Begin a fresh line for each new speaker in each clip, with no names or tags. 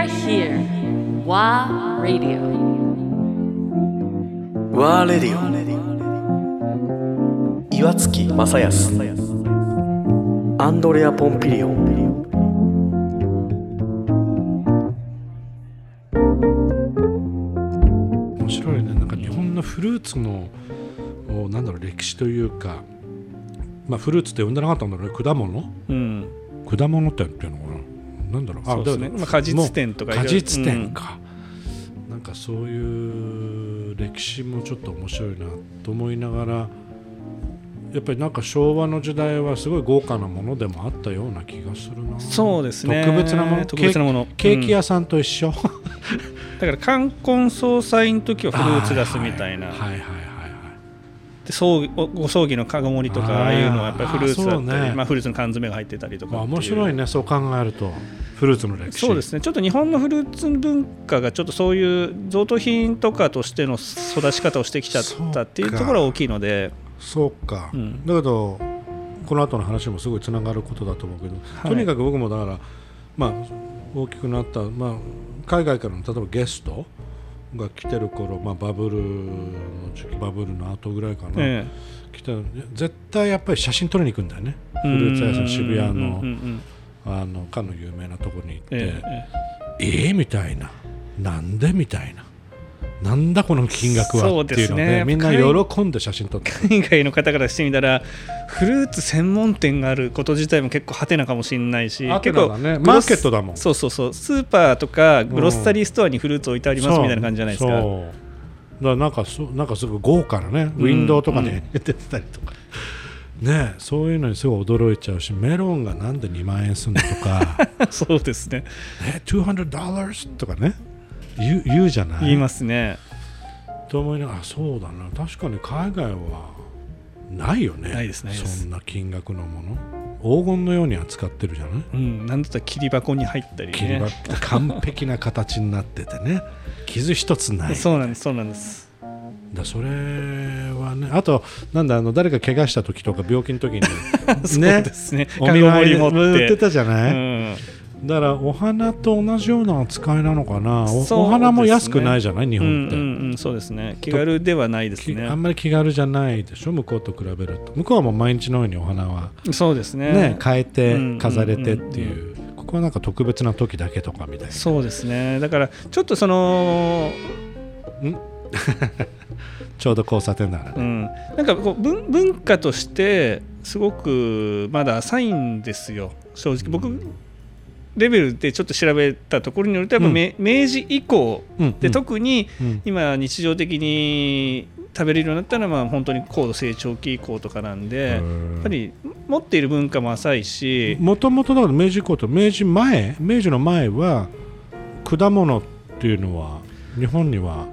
are here. WA Radio.
ワーレディオ岩月正康アンドレア・ポンピリオン
面白いね。なんか日本のフルーツのおなんだろう歴史というか、まあ、フルーツって呼んでなかったんだろうね。果物？
うん、
果物店っていうのかななんだろう。
そうですね。
だ
まあ果実店とか
果実店か、なんかそういう歴史もちょっと面白いなと思いながらやっぱりなんか昭和の時代はすごい豪華なものでもあったような気がするな。
そうですね。
特別なもの？
特別なもの。
ケーキ屋さんと一緒、
だから冠婚葬祭の時はフルーツ出すみたいな。
はいはいはいはい
で葬ご葬儀のかご盛りとかああいうのはやっぱりフルーツだったり、
ね。
まあ、フルーツの缶詰が入ってたりとか
面白いねそう考えると。フルーツの歴史。
そうですね。ちょっと日本のフルーツ文化がちょっとそういう贈答品とかとしての育ち方をしてきちゃったっていうところが大きいので。
そうか、
うん。
だけどこの後の話もすごいつながることだと思うけど、
はい。
とにかく僕もだから、まあ、大きくなった、まあ、海外からの例えばゲストが来てる頃、まあ、バブルの時期バブルの後ぐらいかな、
え
来た絶対やっぱり写真撮りに行くんだよね。
え
フルーツ屋さん渋谷のあのかの有名なとこに行って、
ええ。
ええみたいな。なんでみたいななんだこの金額はっていうので
ね。
みんな喜んで写真撮って。
海外の方からしてみたらフルーツ専門店があること自体も結構ハテナかもしれないし結構
マーケットだもん。
そうそうそう。スーパーとかグロッサリーストアにフルーツ置いてありますみたいな感じじゃないですか。
そう。だからなんかそなんかすごい豪華なねウィンドウとかに
うん。
出てたりとか、ねそういうのにすごい驚いちゃうしメロンがなん。で2万円すん。のとか
そうですね
え $200 とかね言う言うじゃない？
言いますね。
と思いながらあそうだな。確かに海外はないよね。
ないですないです。
そんな金額のもの。黄金のように扱ってるじゃない？
うんなんだったら切り箱に入ったり
切り
ね
完璧な形になっててね。傷一つない。
そうなんですそうなんです。
だそれはねあとなんだあの誰か怪我した時とか病気の時に
そう
ね
ですね。
お見舞い
持って。
売ってたじゃない、
うん
だからお花と同じような扱いなのかな？
ね。
お花も安くないじゃない？日本って、
うんうんうんそうですね。気軽ではないですね。
きあんまり気軽じゃないでしょ？向こうと比べると。向こうはもう毎日のようにお花は
そうですね。
ね変えて
うん
飾れてっていう,、ここはなんか特別な時だけとかみたいな。
そうですね。だからちょっとその
ちょうど交差点だからね、
うん、なんかこう文文化としてすごくまだ浅いんですよ。正直。僕レベルでちょっと調べたところによるとやっぱ、
うん。
め明治以降
うん
で、特に
うん。
今日常的に食べれるようになったのはまあ本当に高度成長期以降とかなんでやっぱり持っている文化も浅いし
もともとだから明治以降と明治前明治の前は果物っていうのは日本には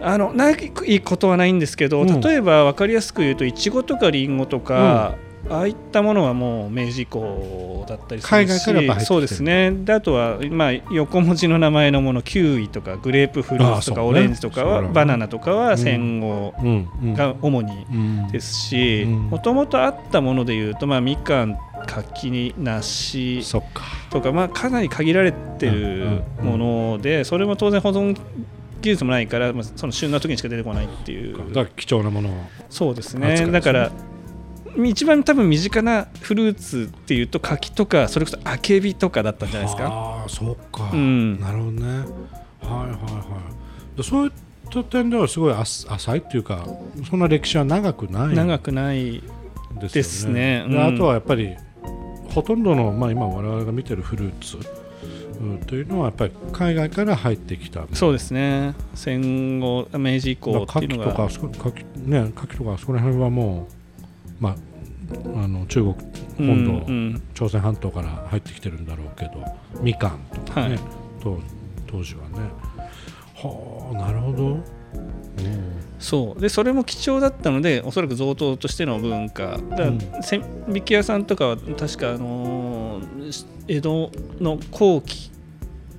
あのないことはないんですけど、
うん。
例えば分かりやすく言うといちごとかりんごとか、ああいったものはもう明治以降だったりするし
海外
そうですね。であとは、まあ、横文字の名前のものキウイとかグレープフルーツとか、オレンジとかはバナナとかは戦後が主に
うん。
ですし
うん。
もともとあったものでいうと、まあ、みかん柿梨
そっか。
とか、まあ、かなり限られてるものでそれも当然保存技術もないから、まあ、その旬の時にしか出てこないっていう。
だから貴重なものを
そうですね。
扱いですね
だから一番多分身近なフルーツっていうと柿とかそれこそあけびとかだったんじゃないですか？
ああそっか、
うん。
なるほどね。はいはいはい。でそういった点ではすごい浅浅いっていうかそんな歴史は長くない
長くない
ですよね。
ね
あとはやっぱりほとんどの、まあ、今我々が見てるフルーツ、うん、というのはやっぱり海外から入ってきた。
そうですね。戦後明治以降っていうのが。
牡蠣とかあそこ牡蠣ね牡蠣とかあそこら辺はもうまああの中国本土、
うんうん。
朝鮮半島から入ってきてるんだろうけどみかんとかね、
はい。
当当時はね。はあなるほど、うん。
そう。でそれも貴重だったのでおそらく贈答としての文化。だから
うん。
千引屋さんとかは確か、あのー江戸の後期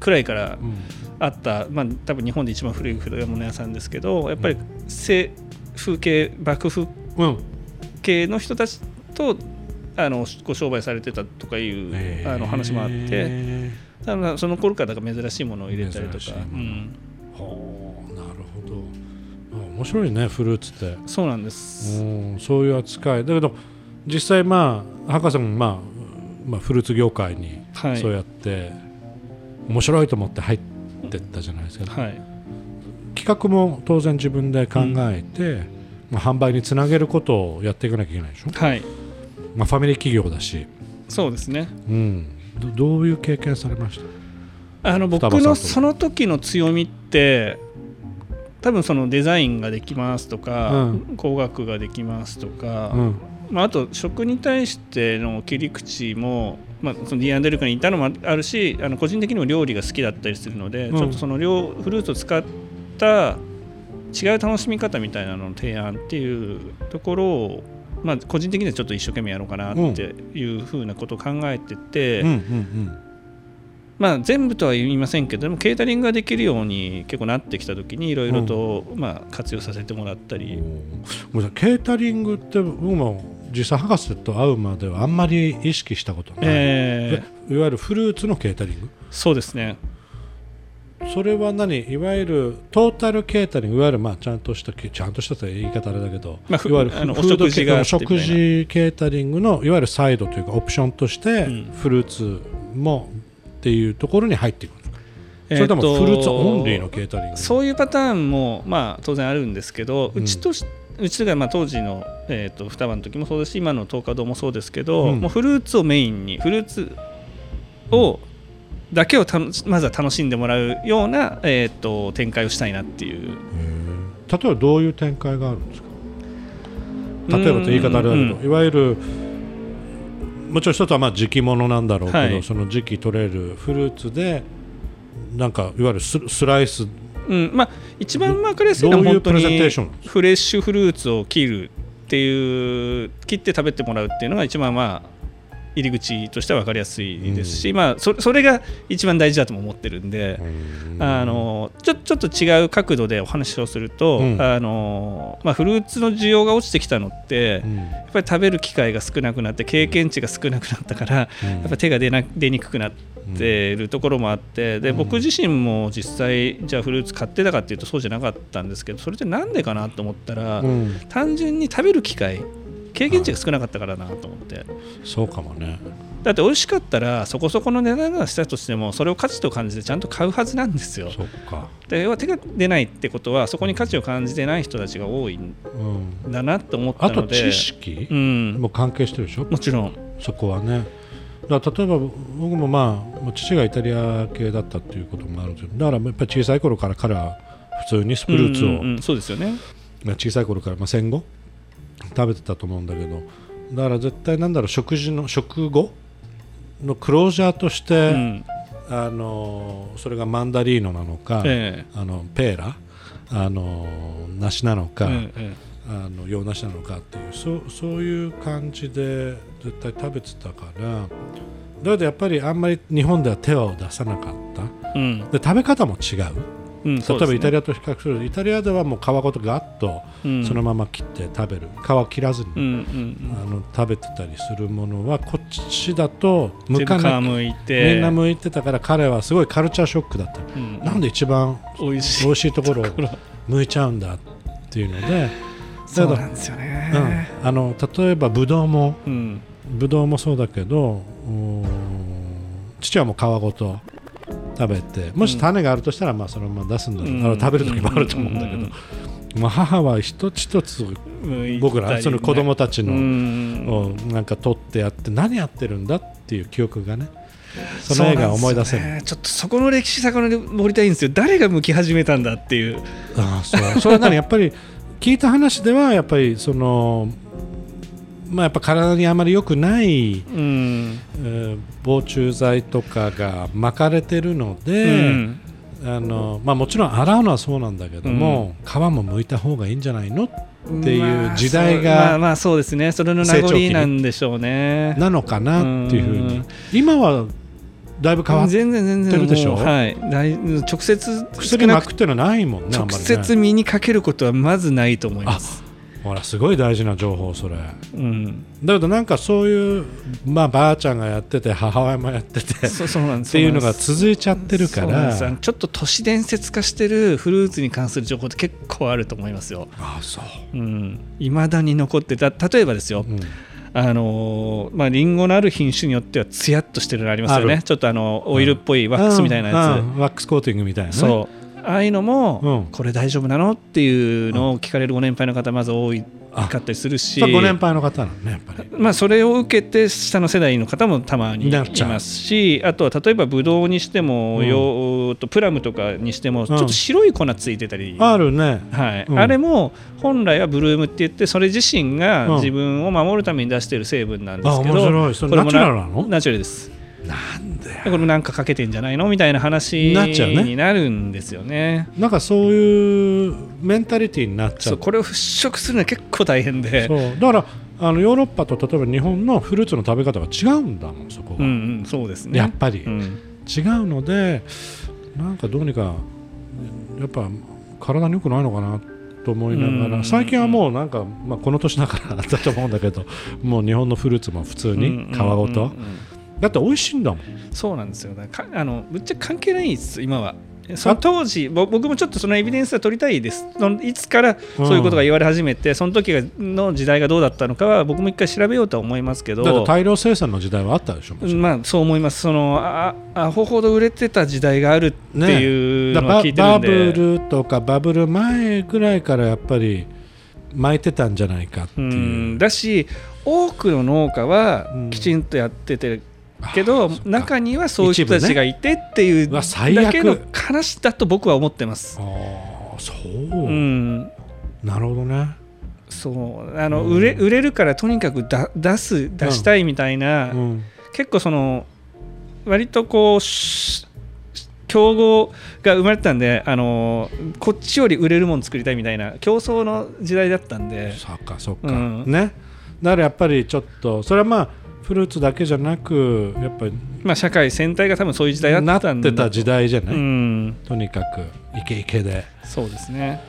くらいから
うん。
あった、まあ、多分日本で一番古い古物屋さんですけどやっぱり西風系幕府
うん。
系の人たちとあのご商売されてたとかいう、あの話もあって。ただその頃から珍しいものを入れたりとか。うん、
はあなるほど。あ面白いねフルーツって。
そうなんです。
うんそういう扱い。だけど実際まあ博士もまあ、まあ、フルーツ業界に
はい。
そうやって面白いと思って入ってったじゃないですか、
はい。
企画も当然自分で考えて、まあ、販売につなげることをやっていかなきゃいけないでしょ、
はい、
まあ、ファミリー企業だし、
そうですね。
うん、どどういう経験されました？
あの僕のその時の強みって多分そのデザインができますとか、
うん。
工学ができますとか、
うん。
まあ、あと食に対しての切り口も、まあ、そのディアンデルカにいたのもあるしあの個人的にも料理が好きだったりするので、
うん。
ちょっとその料フルーツを使った違う楽しみ方みたいなのの提案っていうところを、まあ、個人的にはちょっと一生懸命やろうかなっていうふうなことを考えてて。まあ、全部とは言いませんけどでもケータリングができるように結構なってきた時にいろいろと、まあ、活用させてもらったり、
うケータリングって僕も実際博士と会うまではあんまり意識したことない、
えー。
えいわゆるフルーツのケータリング？
そうですね
それは何？いわゆるトータルケータリングいわゆるまあちゃんとしたけちゃんとしたって言い方あれだけど、
まあふ
いわゆるフード
お
食事ケータリングのいわゆるサイドというかオプションとして
うん。
フルーツもっていうところに入っていくんですか、それともフルーツオンリーのケータリング？
そういうパターンも、まあ、当然あるんですけど、
う
うんちとしうちというか、まあ、当時の、えー、と双葉の時もそうですし今の東華堂もそうですけど、
うん。
もうフルーツをメインにフルーツをだけをまずは楽しんでもらうような、えー、と展開をしたいなっていう。
例えばどういう展開があるんですか？例えばと言い方あれだけど、
うん。
いわゆるもちろん一つはまあ時期物なんだろうけど、
はい。
その時期取れるフルーツでなんかいわゆるススライス。
うん。まあ、一番分かりやすいのは本当にフレッシュフルーツを切るっていう切って食べてもらうっていうのが一番まあ入り口としては分かりやすいですし、まあ、そそれが一番大事だとも思ってるんで、あのちょちょっと違う角度でお話をすると、
うん。
あのまあ、フルーツの需要が落ちてきたのって、
うん。
やっぱり食べる機会が少なくなって経験値が少なくなったから、やっぱ手が出な出にくくなってるところもあってで
うん。
僕自身も実際じゃあフルーツ買ってたかっていうとそうじゃなかったんですけどそれってなんでかなと思ったら、
うん。
単純に食べる機会経験値が少なかったからなと思って。
そうかもね。
だって美味しかったらそこそこの値段がしたとしてもそれを価値と感じてちゃんと買うはずなんですよ。
そ
で要は手が出ないってことはそこに価値を感じてない人たちが多いん
うん、
だなと思った
あと
ので
知識？
うん。
も関係してるでしょ、
もちろん。
そこはね。だ例えば僕もまあ父がイタリア系だったっていうこともあるんですよ。だからやっぱり小さい頃から彼は普通にフルーツを、
うんうんうん。そうですよね。
まあ小さい頃から、まあ、戦後？食べてたと思うんだけど。だから絶対なんだろう食事の食後？のクロージャーとして、
うん。
あのそれがマンダリーノなのか、
え
あのペーラ？あの梨なの
え
か、
ええ。
あの洋梨なのかっていうそうそういう感じで絶対食べてたから。だけどやっぱりあんまり日本では手を出さなかった。
うん。
で食べ方も違う
うん
例えばイタリ
ア
アと比較するとイタリアではもう皮ごとガッとそのまま切って食べる。皮切らずに、
うんうん
あの食べてたりするものはこっちだと
うん
向かな
て。
みんな向いてたから彼はすごいカルチャーショックだった、
うん。
なんで一番
美味しい。
しいところを向いちゃうんだっていうので
そうなんですよ
うん。
ね、
あの例えばブドウも
うん。
ブドウもそうだけど父はもう皮ごと食べてもし種があるとしたらまあそのまま出すんだろう、
うん。
あの食べる時もあると思うんだけど、
うん
まあ、母は一つ一つ僕らその子供たちの、をなんか撮ってやって何やってるんだっていう記憶がねその映画を思い出せる
ね。ちょっとそこの歴史遡りたいんですよ誰が向き始めたんだっていう。
ああそう。それは何？やっぱり聞いた話ではやっぱりそのまあやっぱ体にあまり良くない、
うん。
えー防虫剤とかが巻かれてるの
う
で、
ん。
あのまあ、もちろん洗うのはそうなんだけども、皮も剥いた方がいいんじゃないのっていう時代が
まあそうまあまあそうですね。それの名残なんでしょうね。
なのかなっていうふうに。
うん。
今はだいぶ変わってるでしょ？
もうはい。だい直接
薬巻くっていうのはないもんね
直接身にかけることはまずないと思います。
あほらすごい大事な情報それ。だ
うん、
けどなんかそういうまあばあちゃんがやってて母親もやっててっ
そそうなんです
ていうのが続いちゃってるから。
ちょっと都市伝説化してるフルーツに関する情報って結構あると思いますよ。
ああそう、
うん、未だに残ってた。例えばですよ、
うん。
あのーまあ、リンゴのある品種によってはツヤっとしてるのありますよね。ちょっとあのオイルっぽいワックスみたいなやつ、
ワックスコーティングみたいなね。
そうああいうのも、
うん。
これ大丈夫なの？っていうのを聞かれるご年配の方まず多い
あ
かったりするし。
ご年配の方なのねやっぱり。
まあ、それを受けて下の世代の方もたまにいますしあとは例えばブドウにしても、
うん
よとプラムとかにしてもちょっと白い粉ついてたり、
あるね。
はい。
うん。
あれも本来はブルームって言ってそれ自身が
うん。
自分を守るために出している成分なんです
あ
けど、
れ
これも
ナチュラルなの？
ナチュラルです
なんで
これもなんかかけてんじゃないのみたいな話
なっちゃうね。
になるんですよね。
なんかそういうメンタリティーになっちゃ
そううこれを払拭するのは結構大変で。
そう。だからあのヨーロッパと例えば日本のフルーツの食べ方が違うんだもんそこが、
うんうん、そうですね。
やっぱり、
うん。
違うのでなんかどうにかやっぱ体に良くないのかなと思いなが
うん
ら最近はもうなんか、まあ、この年だからだと思うんだけどもう日本のフルーツも普通に皮ごと
うんうんうんうん
だって美味しいんだもん。
そうなんですよ。だかあのぶっちゃけ関係ないです今は。その当時ぼ僕もちょっとそのエビデンスは取りたいです。いつからそういうことが言われ始めて、その時がの時代がどうだったのかは僕も一回調べようとは思いますけど。
大量生産の時代はあったでしょ
まあそう思います。そのあアホほど売れてた時代があるっていうのを聞いてる
ババ
んで、
ブルとかバブル前ぐらいからやっぱり巻いてたんじゃないかって
う。
いう、
ん。だし多くの農家は
うん。
きちんとやっててけど、中にはそういう人たちがいてっていうだけの話だと僕は思ってます。
ああそう、
うん。
なるほどね。
そう。あの、
うん。
売れ売れるからとにかくだ出す出したいみたいな、
うん。
結構その割とこうし競合が生まれてたんであのこっちより売れるもの作りたいみたいな競争の時代だったんで。
そっかそっか、
うん。
ね。だからやっぱりちょっとそれはまあフルーツだけじゃなくやっぱり
まあ、社会全体が多分そういう時代だ
な
ったんで
ってた時代じゃない、
うん。
とにかくイケイケで。
そうですね